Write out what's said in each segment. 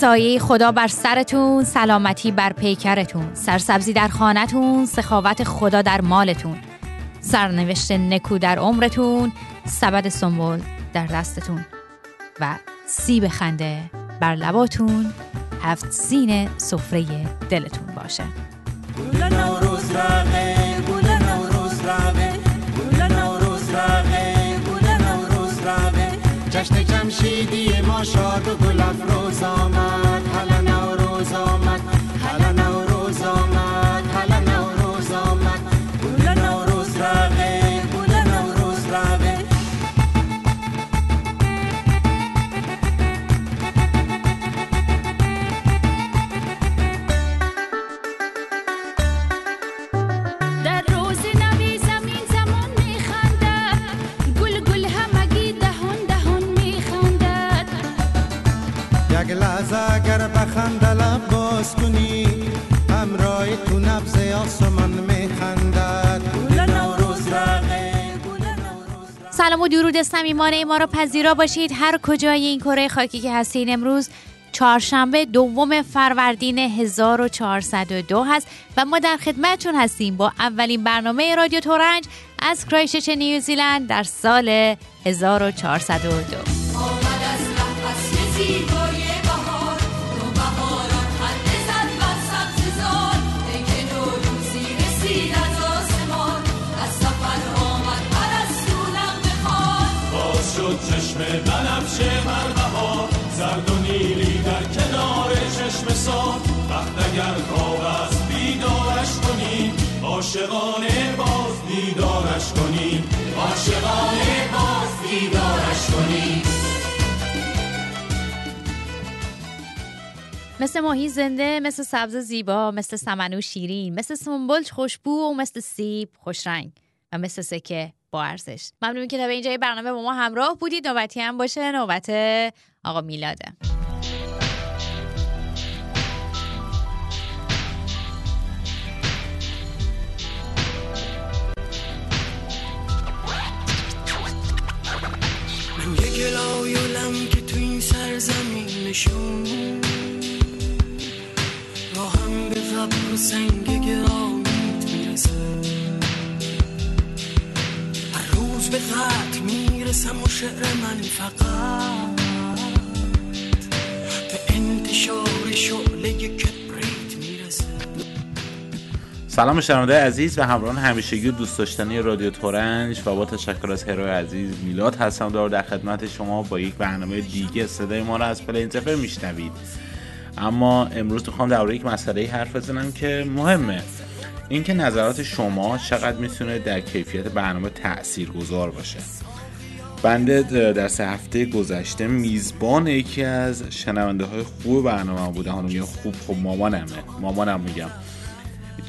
سایه خدا بر سرتون سلامتی بر پیکرتون. سرسبزی در خانتون سخاوت خدا در مالتون. سرنوشت نکو در عمرتون سبد سنبول در دستتون. و سیب خنده بر لباتون هفت سین سفره دلتون باشه. جشن جمشیدی ما شاد و گل افروز آمد حالا نوروز آمد. درود صمیمانه ما را پذیرا باشید. هر کجای این کره خاکی که هستین امروز چهارشنبه دوم فروردین 1402 هست و ما در خدمتتون هستیم با اولین برنامه رادیو تورنج از کرایشش نیوزیلند در سال 1402 چشم بنفشه بر بهار زرد و نیلی در کنار چشم سار وقت اگر خواب است بیدارش کنیم عاشقانه باز دیدارش کنیم. عاشقانه باز دیدارش کنیم. مثل ماهی زنده مثل سبز زیبا مثل سمنو شیرین مثل سنبل خوشبو و مثل سیب خوشرنگ و مثل سکه. با ارزش. ممنون که تا به اینجای برنامه با ما همراه بودید. نوبتی هم باشه. نوبت آقا میلاده. یه گلایولم که تو این سرزمینشون راهم به قبر و سنگ گرانیت می‌رسه. به خط می‌رسم و شعر من فقط به انتشار شعله کبریت می‌رسه. سلام شنونده عزیز و همراهان همیشگی و دوست داشتنی رادیو تورنج و با تشکر از هروی عزیز میلاد هستم. دار در خدمت شما با یک برنامه دیگه صدای ما رو از پلینتفر میشنوید. اما امروز می‌خوام درباره یک مسئله حرف بزنم که مهمه. اینکه نظرات شما چقدر می‌تونه در کیفیت برنامه تأثیر گذار باشه. بنده در سه هفته گذشته میزبان یکی از شنونده های خوب برنامه بودم. حالا میگم خوب خب مامانمه. مامانم میگم.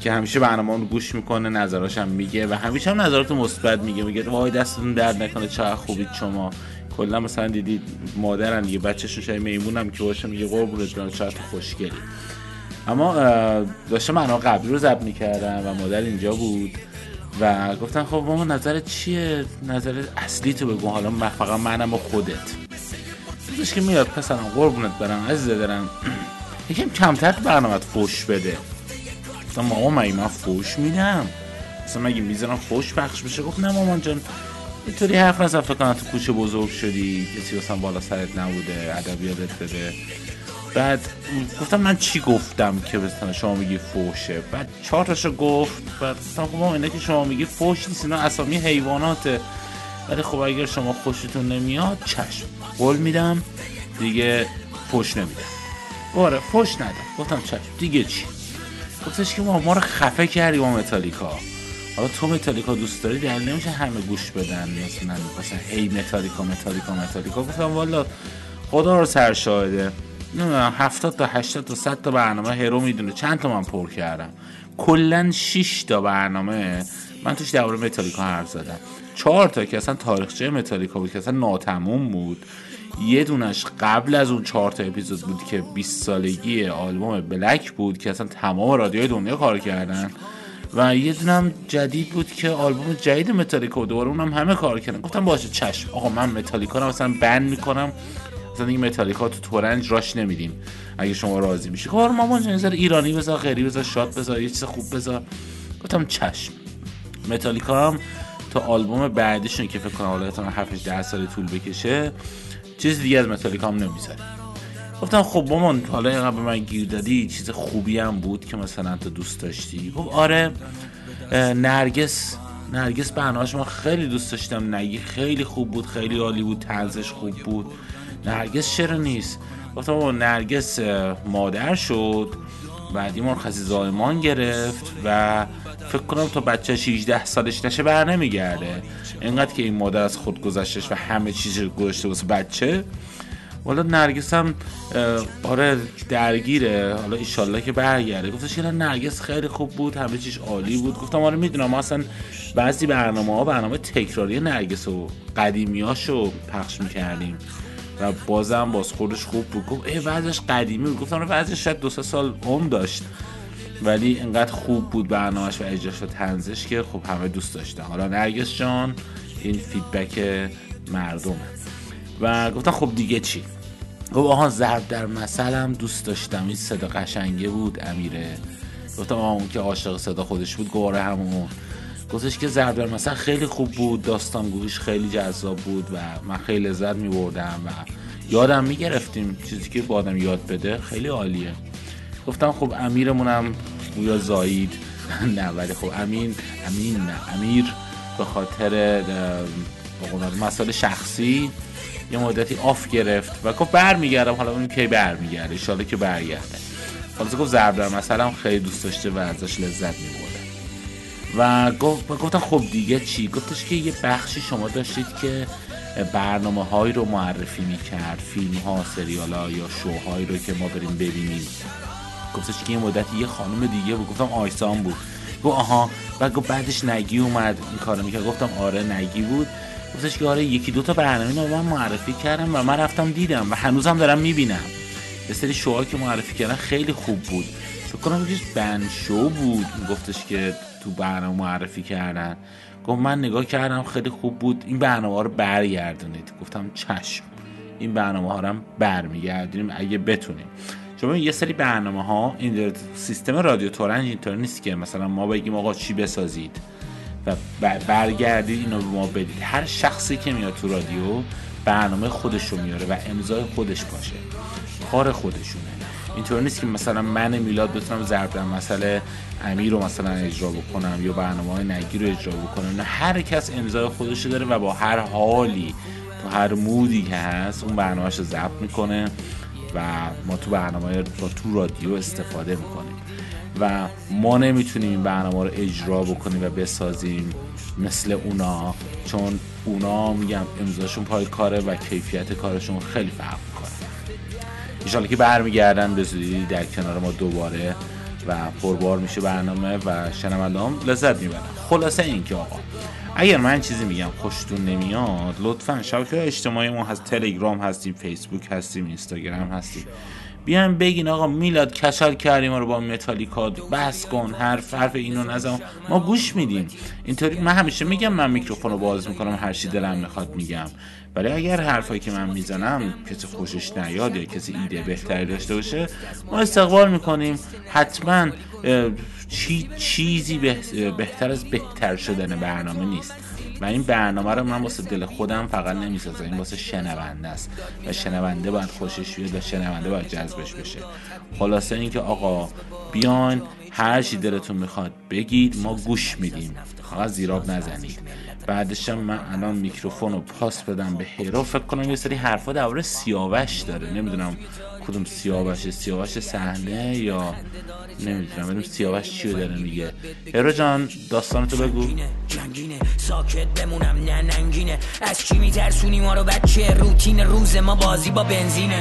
که همیشه برنامه رو گوش می‌کنه نظراش هم میگه و همیشه هم نظرات مثبت میگه. میگه وای دستتون درد نکنه چقدر خوبید شما. کلا مثلا دیدید مادرن دیگه بچه‌شون شاید میمونم که باشه میگه قربونت برم چقدر خوشگلی. اما داشتم برنامه قبلی رو ضبط می‌کردم و مادر اینجا بود و گفتن خب ماما نظرت چیه؟ نظر اصلی تو بگو. حالا من- فقط منم و خودت. گفتش که میاد پسرم قربونت برم عزیز دارم یکم کمتر تو برنامهت فوش بده. گفتم ماما مگه من فوش میدم؟ اصلا مگه می‌ذارم فوش پخش بشه؟ گفت نه مامان جان اینطوری حرف نزن فکر کنم تو کوچه بزرگ شدی. کسی اصلا بالا سرت نبوده ادب یادت بده. بعد گفتم من چی گفتم که مثلا شما میگی فوشه؟ بعد چهار تاشو گفت بعد گفتم خب اینا که شما میگی فوش نیست اینا اسامی حیواناته. ولی خب اگر شما خوشتون نمیاد چشم. قول میدم دیگه فوش نمیدم. باره فوش ندم. گفتم چشم. دیگه چی؟ گفتش که ما ما رو خفه کردی با متالیکا. حالا تو متالیکا دوست داری؟ دلیل نمیشه همه گوش بدن. مثلا مثلا هی متالیکا متالیکا متالیکا. گفتم والا خدا رو سر شاهده. نمی‌دونم 70 تا 80 تا 100 تا برنامه هرو می‌دونه. چند تا من پر کردم؟ کلا 6 تا برنامه. من توش درباره متالیکا حرف زدم. چهار تا که اصلا تاریخچه متالیکا بود که اصلا ناتموم بود. یه دونش قبل از اون چهار تا اپیزود بود که 20 سالگی آلبوم بلک بود که اصلا تمام رادیوهای دنیا کار کردن. و یه دونم جدید بود که آلبوم جدید متالیکا دوباره اونم همه کار کردن. گفتم باشه چشم. آقا من متالیکا رو مثلا بند می‌کنم. مثلا این متالیکا تو تورنج راش نمیدیم اگه شما راضی میشی. کار مامان جان یه ذره ایرانی بذار غیری بذار شاد بذار یه چیز خوب بذار. گفتم چشم. متالیکا هم تا آلبوم بعدیشون که فکر کنم حالا احتمالاً 7 10 سال طول بکشه چیز دیگه از متالیکا هم نمی‌ذاره. گفتم خب مامان حالا اینقدر به من گیر دادی چیز خوبی هم بود که مثلا تو دوست داشتی. گفت آره نرگس نرگس برنامهش من خیلی دوست داشتم. نگی خیلی خوب بود خیلی عالی بود طنزش خوب بود. نرگس چرا نیست؟ گفتم بابا نرگس مادر شد. بعدی مرخصی زایمان گرفت و فکر کنم تا بچه 18 سالش نشه بر نمیگرده. اینقدر که این مادر از خود گذشتش و همه چیز رو گذاشته واسه بچه. والا نرگس هم آره درگیره. حالا ایشالله که برگرده. گفتش که نرگس خیلی خوب بود همه چیش عالی بود. گفتم آره می‌دونم. اصلا بعضی برنامه ها برنامه تکراری نرگس و قدیمیاشو پخش می‌کردیم. و بازم بازخوردش خوب بود. گفت ای وضعش قدیمی بود. گفتم آره، وضعش شاید دو سه سال عمر داشت. ولی انقدر خوب بود برنامهش و اجراش و تنزش که خب همه دوست داشتن. حالا نرگس جان این فیدبک مردمه. و گفتم خب دیگه چی؟ گفت آها ضرب در مثلم دوست داشتم. این صدا قشنگه بود امیره گفتم آها اون که عاشق صدا خودش بود گواره همون. گفتش که ضرب در مثل خیلی خوب بود داستان گویش خیلی جذاب بود و من خیلی لذت می بردم و یادم می گرفتیم چیزی که با آدم یاد بده خیلی عالیه. گفتم خب امیرمونم گویا زایید. نه ولی خب امین امین نه امیر به خاطر مسائل شخصی یه مدتی آف گرفت و گفت برمیگردم. حالا ببینیم کی برمیگرده. ان که برگرده. حالا گفت ضرب مثلا خیلی دوست داشته و ازش لذت میبرده و گفت گفتم خب دیگه چی؟ گفتش که یه بخشی شما داشتید که برنامه هایی رو معرفی می‌کرد فیلم ها سریال ها یا شوهایی رو که ما بریم ببینیم. گفتش که یه مدتی یه خانم دیگه بود. گفتم آیسان بود. گفت آها. و گفت بعدش نگی اومد. این کارو می‌کرد. گفتم آره نگی بود. گفتش که آره یکی دو تا برنامه رو به من معرفی کردم و من رفتم دیدم و هنوزم دارم می‌بینم. یه سری شوها که معرفی کردن خیلی خوب بود. فکر کنم یه بند شو بود. گفتش که تو برنامه معرفی کردن. گفت من نگاه کردم خیلی خوب بود. این برنامه ها رو برگردونید. گفتم چشم. این برنامه ها رو هم برمیگردونیم اگه بتونیم. چون یه سری برنامه ها این سیستم رادیو تورنج اینطور نیست که مثلا ما بگیم آقا چی بسازید و بر- برگردید اینو به ما بدید. هر شخصی که میاد تو رادیو برنامه خودش رو میاره و امضای خودش باشه. کار خودشونه. اینطور نیست که مثلا من میلاد بتونم ضرب در مسئله امیر رو مثلا اجرا بکنم یا برنامه های نگی رو اجرا بکنم. نه هر کس امضای خودش داره و با هر حالی تو هر مودی که هست اون برنامهش رو ضبط می‌کنه و ما تو برنامه تو رادیو استفاده می‌کنیم. و ما نمی‌تونیم این برنامه رو اجرا بکنیم و بسازیم مثل اونا چون اونا میگم امضاشون پای کاره و کیفیت کارشون خیلی فرق ایشالا که برمیگردن به زودی در کنار ما دوباره و پربار میشه برنامه و شنونده هم لذت می‌برن. خلاصه این که آقا اگر من چیزی میگم خوشتون نمیاد لطفا شبکه اجتماعی ما هست تلگرام هستیم فیسبوک هستیم اینستاگرام هستیم. بیاین بگین آقا میلاد کشل کردیم رو با متالیکا بس کن حرف حرف اینو نزن. ما گوش میدیم. اینطوری من همیشه میگم من میکروفون رو باز می‌کنم هر چی دلم می‌خواد میگم. ولی اگر حرفایی که من می‌زنم کسی خوشش نیاد یا کسی ایده بهتری داشته باشه ما استقبال می‌کنیم. حتما چی چیزی به- بهتر از بهتر شدن برنامه نیست. و این برنامه رو من واسه دل خودم فقط نمی‌سازم. این واسه شنونده است. و شنونده باید خوشش بیاد و شنونده باید جذبش بشه. خلاصه اینکه آقا بیاین هر چی دلتون می‌خواد بگید ما گوش میدیم. فقط زیراب نزنید. بعدش هم من الان میکروفون رو پاس بدم به هیرو. فکر کنم یه سری حرفا درباره سیاوش داره. نمی‌دونم کدوم سیاوش سیاوش صحنه یا نمی‌دونم ببینیم سیاوش چی داره میگه. هیرو جان داستانتو بگو. جنگینه ساکت بمونم نه ننگینه. از چی میترسونی ما رو بچه؟ روتین روز ما بازی با بنزینه.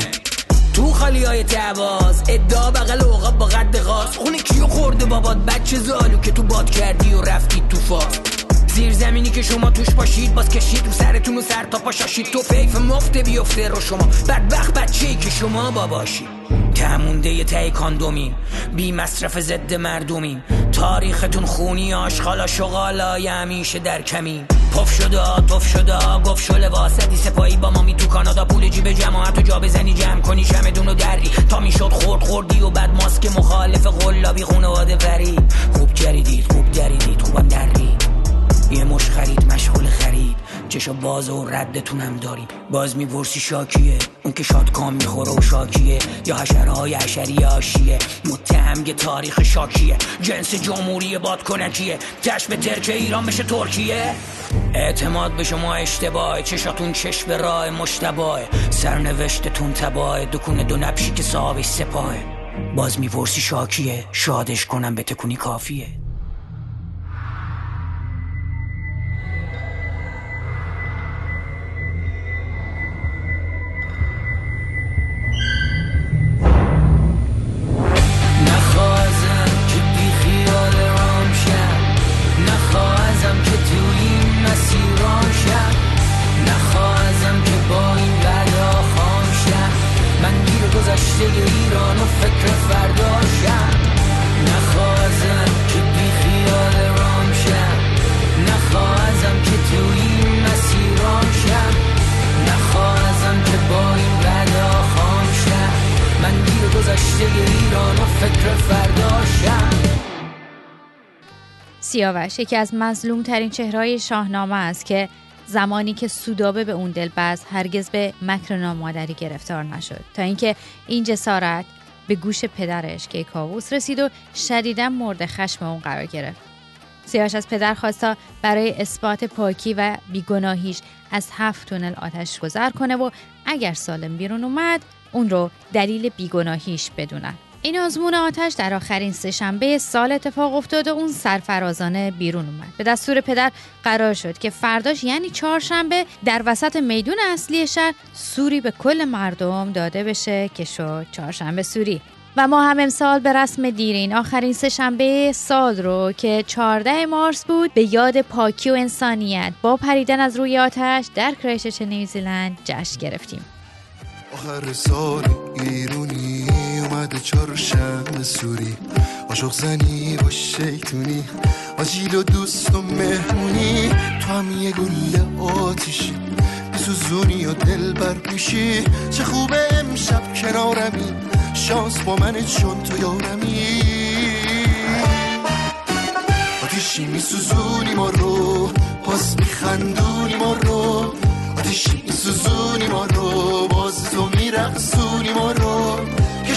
تو خالی های تواز ادعا بغل اوقاب با قد غاز. خونه کیو خورده بابات؟ بچه زالو که تو باد کردی و رفتید تو فاز. زیر زمینی که شما توش باشید باز کشید رو سرتون و سر تا پاشاشید تو فیف مفت بیفته رو شما. بدبخت بچه ای که شما باباشید تمونده ته کاندومین. بی مصرف ضد مردمین. تاریختون خونی آشغالا شغالا همیشه در کمین. پف شده توف شده گفت شو لباسدی سپایی با مامی تو کانادا پول جیب جماعت و جا بزنی جمع کنی شمدون و دری. تا می‌شد خورد خوردی و بعد ماسک مخالف قلابی خونواده وری خوب جریدید خوب دریدید خوبم درید یه مش خرید مشغول خرید. چشا باز و ردتونم داری؟ باز می‌پرسی شاکیه. اون که شادکام می‌خوره و شاکیه. یا حشرهای حشری آشیه. متهم یه تاریخ شاکیه. جنس جمهوری بادکنکیه. تش به ترک ایران بشه ترکیه. اعتماد به شما اشتباه چشاتون چشم راه مشتباه سرنوشتتون تباه دکونه دو نبشی که صاحبش سپاه باز می‌پرسی شاکیه. شادش کنم به تکونی کافیه. سیاوش یکی از مظلوم ترین چهرهای شاهنامه است که زمانی که سودابه به اون دل بست هرگز به مکر نامادری گرفتار نشد. تا اینکه این جسارت به گوش پدرش که کاووس رسید و شدیدا مورد خشم اون قرار گرفت. سیاوش از پدر خواست تا برای اثبات پاکی و بیگناهیش از هفت تونل آتش گذر کنه و اگر سالم بیرون اومد اون رو دلیل بیگناهیش بدونن این آزمون آتش در آخرین سهشنبه سال اتفاق افتاد و اون سرفرازانه بیرون اومد. به دستور پدر قرار شد که فرداش یعنی چهارشنبه در وسط میدون اصلی شهر سوری به کل مردم داده بشه که شد چهارشنبه سوری. و ما هم امسال به رسم دیرین آخرین سهشنبه سال رو که 14 مارس بود به یاد پاکی و انسانیت با پریدن از روی آتش در کرایشچ نیوزیلند جشن گرفتیم. آخر سال ایرونی. اومده چهارشنبه سوری. عاشق زنی و شیطونی. آجیل و دوست و مهمونی. تو هم یه گل آتیشی. میسوزونی و دل بر میشی چه خوبه امشب کنارمی. شانس با منه چون تو یارمی. آتیشی میسوزونی ما رو. باز میخندونی ما رو. آتیشی میسوزونی ما رو. باز تو میرقصونی ما رو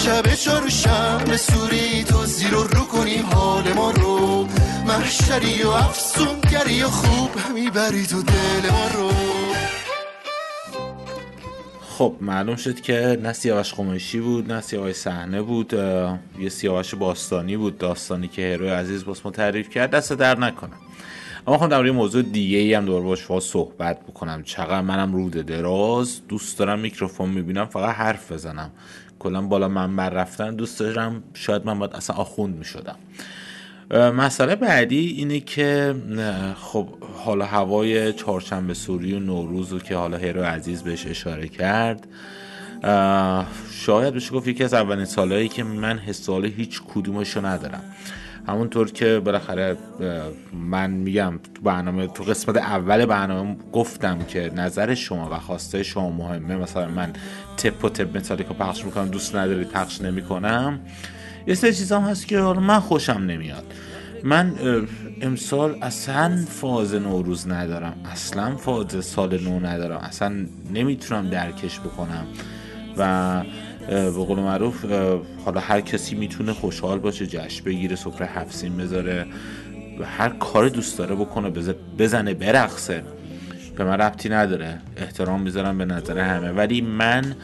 شب چهار شنبه سوری تو زیر و رو کنی حال ما رو. محشری و افسونگری و خوب می‌بری تو دل ما رو. خب معلوم شد که نه سیاوش قمیشی بود نه سیاوش صحنه بود یه سیاوش باستانی بود داستانی که هروی عزیز باس ما تعریف کرد. دست در نکنم اما می‌خواهم در موضوع دیگه ای هم دور باش با صحبت بکنم. چقدر منم روده دراز دوست دارم میکروفون می‌بینم فقط حرف بزنم. کلا بالا منبر رفتن دوست دارم شاید من باید اصلا آخوند می‌شدم. مسئله بعدی اینه که خب حالا هوای چهارشنبه سوری و نوروز رو که حالا هیرو عزیز بهش اشاره کرد شاید بشه گفت یکی از اولین سالهایی که من حس حال هیچ کدومش رو ندارم. همونطور که بالاخره من میگم تو برنامه تو قسمت اول برنامه گفتم که نظر شما و خواسته شما مهمه. مثلا من تپ و تپ متالیکا پخش می‌کنم دوست ندارید پخش نمی‌کنم. یه سری چیزام هست که من خوشم نمیاد. من امسال اصلا فاز نوروز ندارم. اصلا فاز سال نو ندارم. اصلا نمی‌تونم درکش بکنم. و به قول معروف حالا هر کسی می‌تونه خوشحال باشه جشن بگیره سفره هفت سین بذاره. هر کار دوست داره بکنه بز- بزنه برقصه. به من ربطی نداره. احترام می‌ذارم به نظر همه. ولی من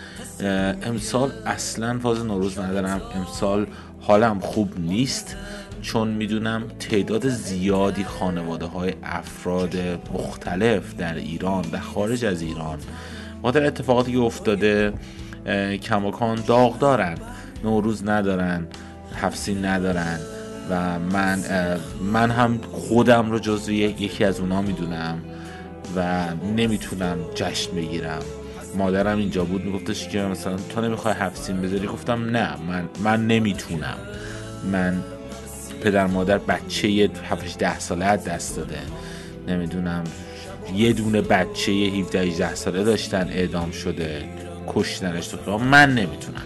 امسال اصلا فاز نوروز ندارم. امسال حالم خوب نیست. چون می‌دونم تعداد زیادی خانواده های افراد مختلف در ایران و خارج از ایران خاطر اتفاقاتی که افتاده کماکان داغ دارن نوروز ندارن هفسین ندارن و من من هم خودم رو جزو یک- یکی از اونا می‌دونم و نمی‌تونم جشن بگیرم. مادرم اینجا بود میگفتش که مثلا تو نمی‌خوای هفسین بذاری؟ گفتم نه من من نمی‌تونم. من پدر مادر بچه 7 ده ساله از دست داده. نمی‌دونم یه دونه بچه 17 18 ساله داشتن اعدام شده. کشتنش تو. من نمی‌تونم.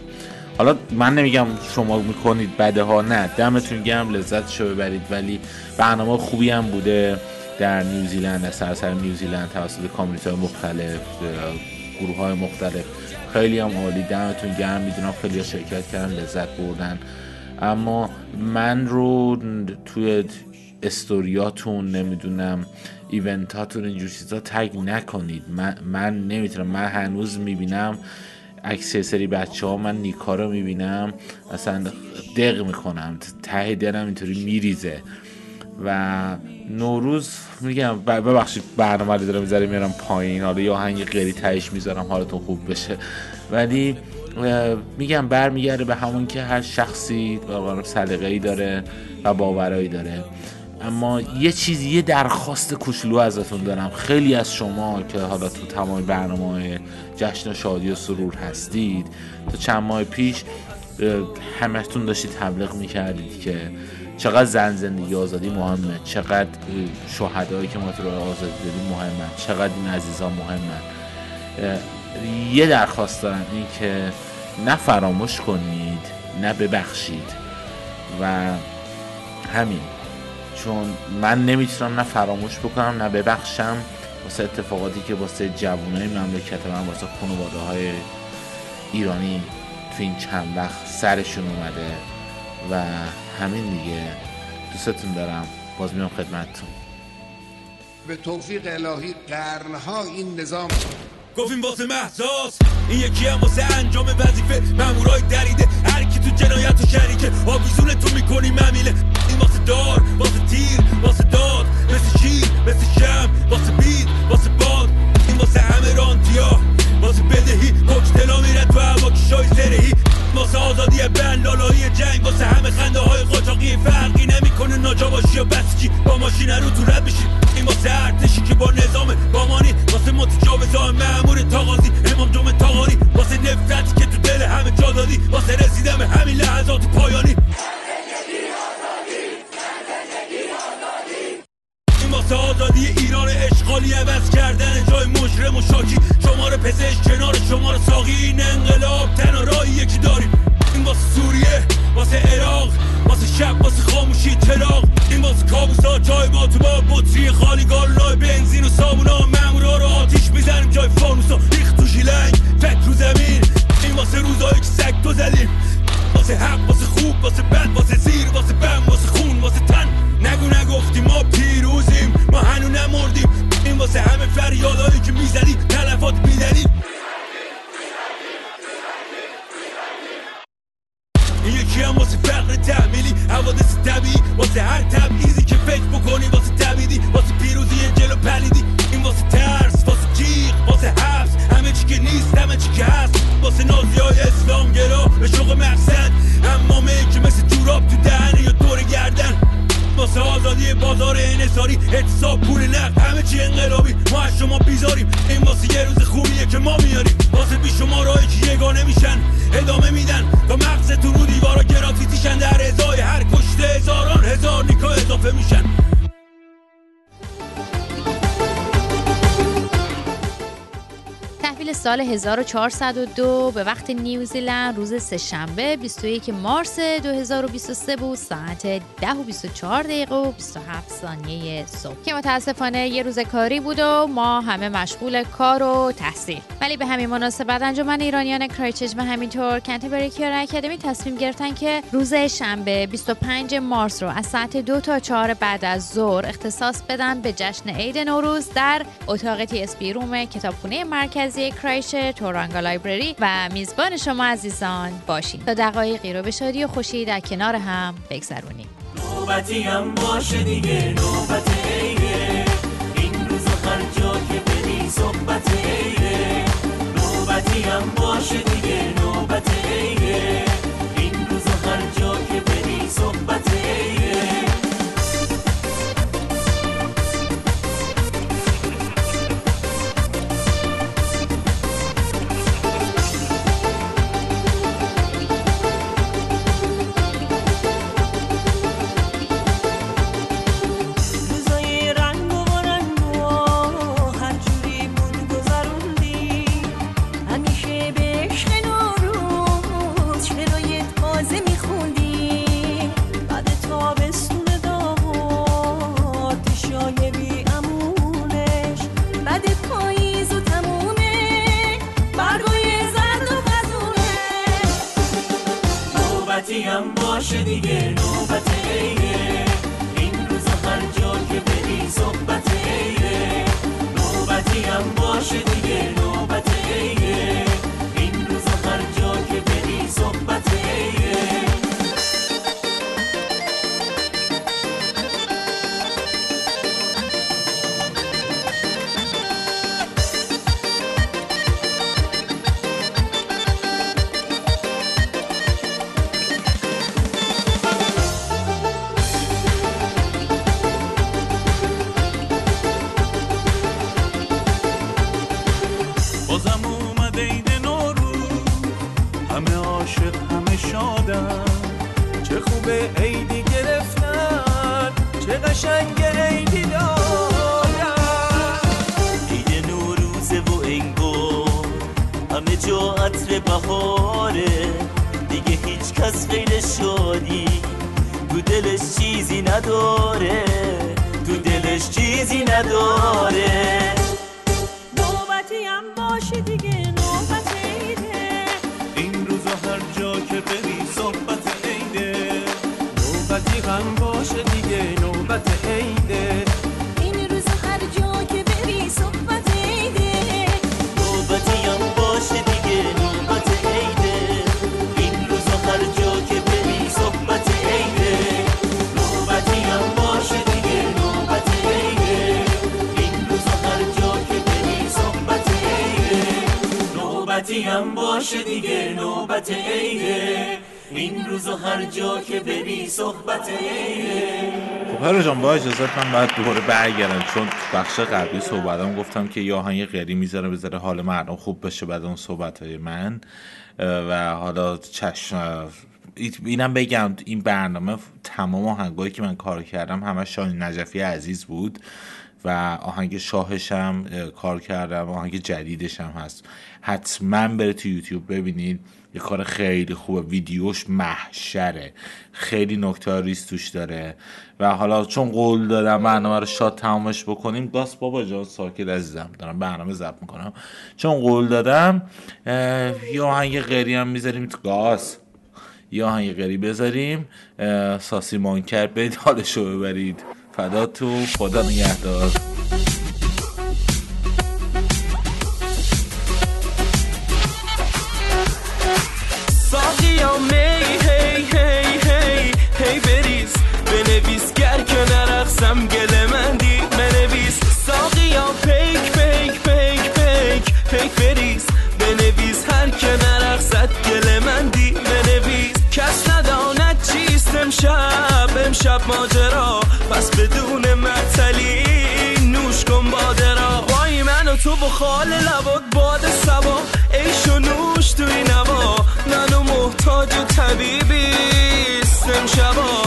حالا من نمیگم شما می‌کنید بده ها نه. دمتون گرم لذت شو ببرید. ولی برنامه خوبی هم بوده در نیوزیلند در سراسر نیوزیلند توسط کامیونیتی های مختلف گروه های مختلف. خیلی هم عالی. دمتون گرم. می‌دونم خیلی شرکت کردن لذت بردن. اما من رو توی استوریاتون نمی‌دونم ایونتاتون اینجور چیزا تگ نکنید. من, من نمی‌تونم. من هنوز می‌بینم عکس سری بچه ها من نیکا رو می‌بینم. اصلا دق می‌کنم. ته دلم اینطوری میریزه. و نوروز میگم ببخشید برنامه رو دارم می‌ذاره میارم پایین. حالا یه آهنگ غیری تهش می‌ذارم حالتون خوب بشه. ولی میگم برمیگرده به همون که هر شخصی سلیقه ای داره و باورایی داره. اما یه چیزی یه درخواست کوچولو ازتون دارم. خیلی از شما که حالا تو تمام برنامه جشن و شادی و سرور هستید تا چند ماه پیش اه، همتون داشتید تبلیغ می‌کردید که چقدر زن زندگی آزادی مهمه چقدر شهدایی که ما تو راه آزادی دادیم مهمه چقدر این عزیزان مهمه. یه درخواست دارم این که نه فراموش کنید نه ببخشید. و همین. چون من نمی‌تونم نه فراموش بکنم نه ببخشم واسه اتفاقاتی که واسه جوانای مملکت من واسه خانواده های ایرانی تو این چند وقت سرشون اومده و همین دیگه. دوستتون دارم. باز میام خدمتتون. به توفیق الهی قرنها این نظام گفتیم واسه محساس این یکی هم واسه انجام وظیفه. مامورای دریده. هر کی تو جنایت و شریکه. آویزون تو می‌کنی ممیله. این واسه دار واسه تیر واسه داد. مثل شیر مثل شم واسه بید واسه باد. این واسه همه رانتیا. واسه بدهی کوکتلا میره تو هوا کشای زرهی. واسه آزادی بن لالایی جنگ واسه همه خنده های قاچاقی فرقی نمی‌کنه. ناجا باشی یا بس چی با ماشین رو تو رد بشی. این واسه ارتشی که با نظام بامانی. واسه متجاوزای مأمور تاغازی. امام جمعه تاغاری. واسه نفرتی که تو دل همه جا دادی. واسه رسیدن به همین لحظات سال 1402 به وقت نیوزیلند روز سهشنبه 21 مارس 2023 بود ساعت 10 و 24 دقیقه و 27 ثانیه صبح. که متاسفانه یه روز کاری بود و ما همه مشغول کار و تحصیل. ولی به همین مناسبت انجمن ایرانیان کرایچج و همینطور کنتبری کیار اکادمی تصمیم گرفتن که روز شنبه 25 مارس رو از ساعت دو تا چهار بعد از ظهر اختصاص بدن به جشن عید نوروز در اتاق تی اس روم کتابخونه مرکزی کرایش تورانگا لایبرری و میزبان شما عزیزان باشین. تا دقایقی رو به شادی و خوشی در کنار هم بگذرونیم. نوبتی هم باشه دیگه نوبت عیده این روز هر جا که بدی صحبت عیده نوبتی هم باشه دیگه باشه نوبتی هم باشه دیگه نوبت عیده این روزا هر جا که بری صحبت عیده خب هر جان با اجازت من باید دوباره برگردم چون بخش قبلی صحبتم گفتم که یه آهنگ غری می‌ذارم بذاره حال مردم خوب بشه بعد اون صحبت های من و حالا چشم اینم بگم این برنامه تمام آهنگایی که من کار کردم همه شاهین نجفی عزیز بود. و آهنگ شاهشم اه، کار کردم آهنگ جدیدشم هست. حتما بره تو یوتیوب ببینید یه کار خیلی خوبه. ویدیوش محشره. خیلی نکته ریز توش داره. و حالا چون قول دادم برنامه رو شاد تمامش بکنیم باس بابا جان ساکت عزیزم. دارم برنامه ضبط می‌کنم. چون قول دادم یه آهنگ غیری هم می‌ذاریم تو گاز. یه آهنگ غری بذاریم ساسی مانکر برید حالشو ببرید. فدا تو خدا نگهدار. ساقیا می هی هی هی هی بریز. بنویس گر که نرقصم گل بنویس. ساقیا پیک پیک پیک پیک پیک بریز. بنویس هر که نرقصد گل مندی. بنویس. کس نداند چیست امشب. امشب ماجرا. پس بدون معطلی. نوش کن باده را وای من و تو و خال لبات باد سبا. عیش و نوش توی نوا. من و محتاج و طبیبی. امشبا تو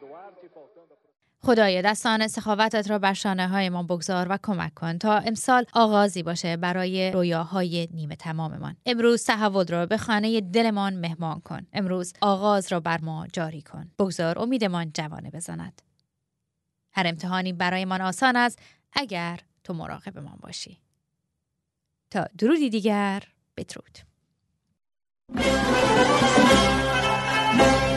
Duarte, faltando. خدایا دستان سخاوتت را بر شانه های ما بگذار و کمک کن تا امسال آغازی باشه برای رویاهای نیمه تماممان. امروز تحول را به خانه دلمان مهمان کن. امروز آغاز را بر ما جاری کن. بگذار امیدمان جوانه بزند. هر امتحانی برایمان آسان است اگر تو مراقب من باشی. تا درودی دیگر بدرود. Bye.